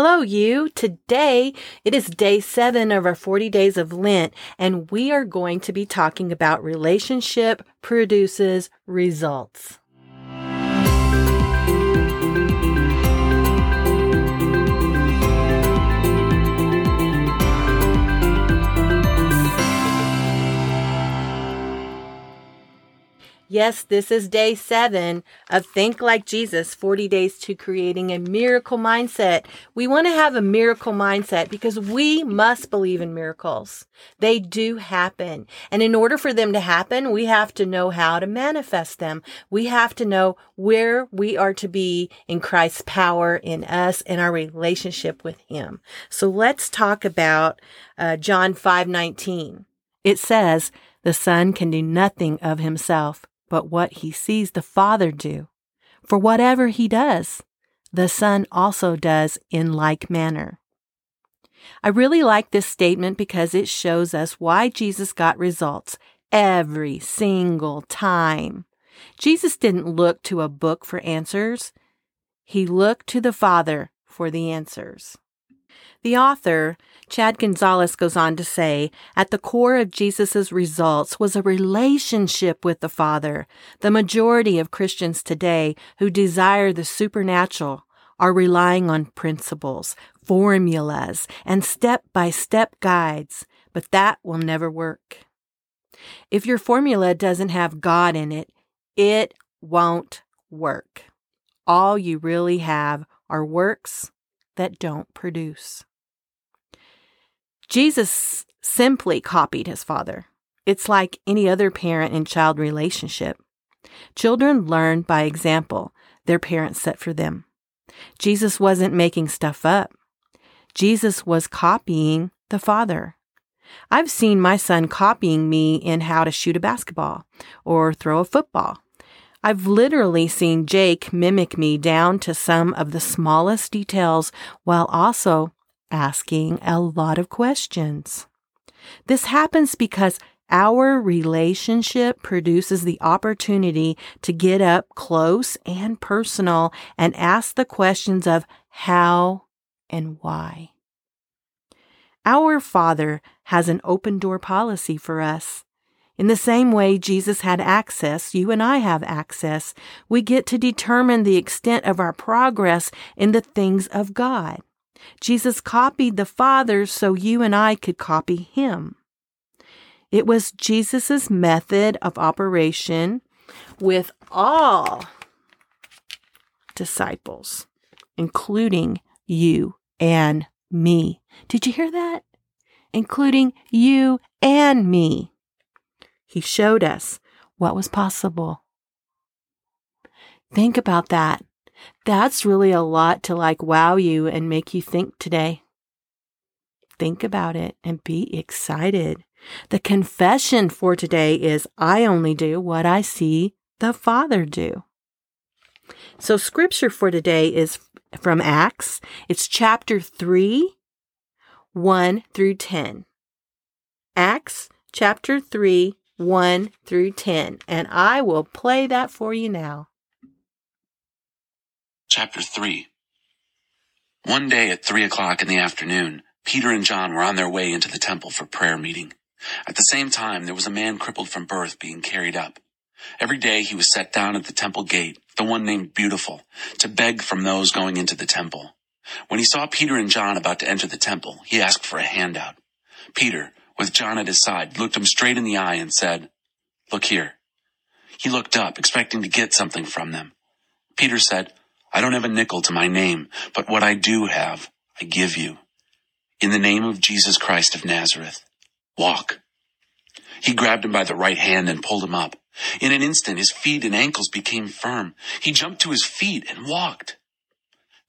Hello, you. Today it is day seven of our 40 days of Lent, and we are going to be talking about relationship produces results. Yes, this is day seven of Think Like Jesus 40 Days to Creating a Miracle Mindset. We want to have a miracle mindset because we must believe in miracles. They do happen. And in order for them to happen, we have to know how to manifest them. We have to know where we are to be in Christ's power in us and our relationship with Him. So let's talk about uh, John 5 19. It says, the Son can do nothing of himself but what he sees the Father do. For whatever he does, the Son also does in like manner. I really like this statement because it shows us why Jesus got results every single time. Jesus didn't look to a book for answers. He looked to the Father for the answers. The author, Chad Gonzales, goes on to say, at the core of Jesus' results was a relationship with the Father. The majority of Christians today who desire the supernatural are relying on principles, formulas, and step by step guides, but that will never work. If your formula doesn't have God in it, it won't work. All you really have are works that don't produce. Jesus simply copied his father. It's like any other parent and child relationship. Children learn by example their parents set for them. Jesus wasn't making stuff up. Jesus was copying the father. I've seen my son copying me in how to shoot a basketball or throw a football. I've literally seen Jake mimic me down to some of the smallest details while also asking a lot of questions. This happens because our relationship produces the opportunity to get up close and personal and ask the questions of how and why. Our Father has an open door policy for us. In the same way Jesus had access, you and I have access. We get to determine the extent of our progress in the things of God. Jesus copied the Father so you and I could copy him. It was Jesus' method of operation with all disciples, including you and me. Did you hear that? Including you and me. He showed us what was possible. Think about that. That's really a lot to like wow you and make you think today. Think about it and be excited. The confession for today is I only do what I see the Father do. So, scripture for today is from Acts. It's chapter 3, 1 through 10. Acts chapter 3, 1 through 10. And I will play that for you now. Chapter 3 One day at three o'clock in the afternoon, Peter and John were on their way into the temple for prayer meeting. At the same time, there was a man crippled from birth being carried up. Every day he was set down at the temple gate, the one named Beautiful, to beg from those going into the temple. When he saw Peter and John about to enter the temple, he asked for a handout. Peter, with John at his side, looked him straight in the eye and said, Look here. He looked up, expecting to get something from them. Peter said, I don't have a nickel to my name, but what I do have, I give you. In the name of Jesus Christ of Nazareth, walk. He grabbed him by the right hand and pulled him up. In an instant, his feet and ankles became firm. He jumped to his feet and walked.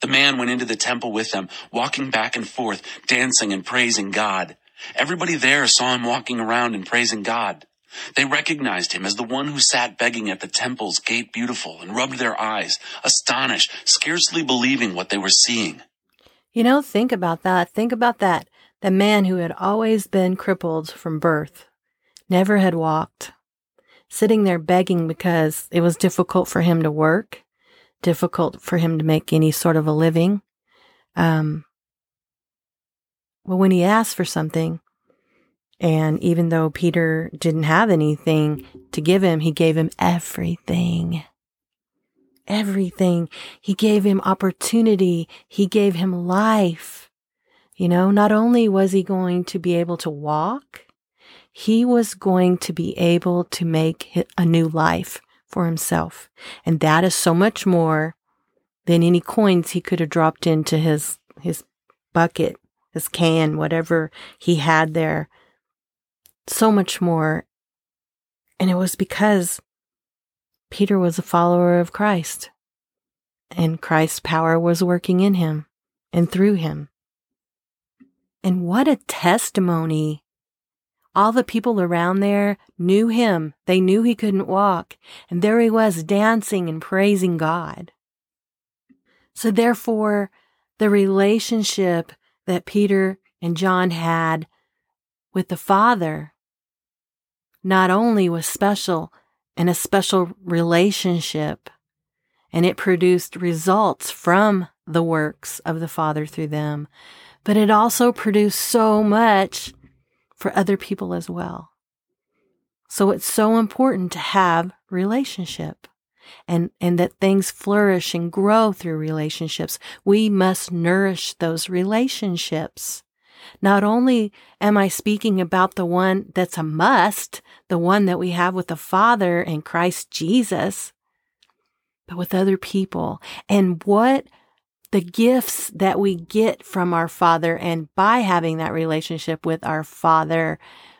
The man went into the temple with them, walking back and forth, dancing and praising God. Everybody there saw him walking around and praising God. They recognized him as the one who sat begging at the temple's gate beautiful and rubbed their eyes, astonished, scarcely believing what they were seeing. You know, think about that. Think about that. The man who had always been crippled from birth, never had walked, sitting there begging because it was difficult for him to work, difficult for him to make any sort of a living. Um, Well, when he asked for something, and even though Peter didn't have anything to give him, he gave him everything. Everything. He gave him opportunity. He gave him life. You know, not only was he going to be able to walk, he was going to be able to make a new life for himself. And that is so much more than any coins he could have dropped into his, his bucket, his can, whatever he had there so much more. And it was because Peter was a follower of Christ and Christ's power was working in him and through him. And what a testimony. All the people around there knew him. They knew he couldn't walk. And there he was dancing and praising God. So therefore, the relationship that Peter and John had with the Father not only was special and a special relationship, and it produced results from the works of the Father through them, but it also produced so much for other people as well. So it's so important to have relationship and, and that things flourish and grow through relationships. We must nourish those relationships. Not only am I speaking about the one that's a must, the one that we have with the Father and Christ Jesus, but with other people and what the gifts that we get from our Father. And by having that relationship with our Father,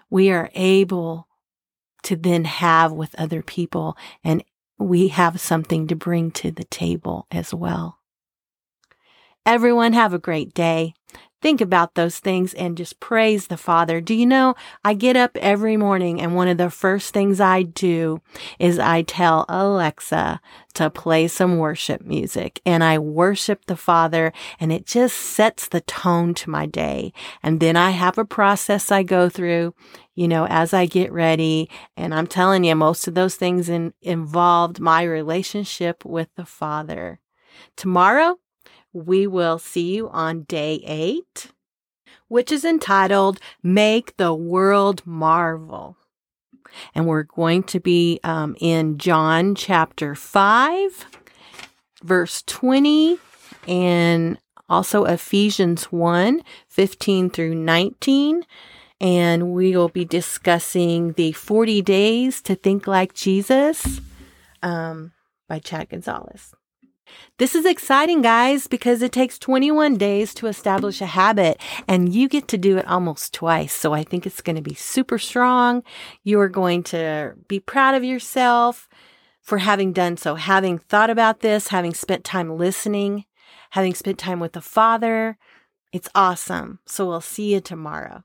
we are able to then have with other people and we have something to bring to the table as well. Everyone have a great day think about those things and just praise the Father. Do you know, I get up every morning and one of the first things I do is I tell Alexa to play some worship music and I worship the Father and it just sets the tone to my day. And then I have a process I go through, you know, as I get ready. And I'm telling you, most of those things in, involved my relationship with the Father. Tomorrow, we will see you on day eight, which is entitled Make the World Marvel. And we're going to be um, in John chapter 5, verse 20, and also Ephesians 1 15 through 19. And we will be discussing the 40 days to think like Jesus um, by Chad Gonzales. This is exciting, guys, because it takes 21 days to establish a habit and you get to do it almost twice. So I think it's going to be super strong. You are going to be proud of yourself for having done so, having thought about this, having spent time listening, having spent time with the Father. It's awesome. So we'll see you tomorrow.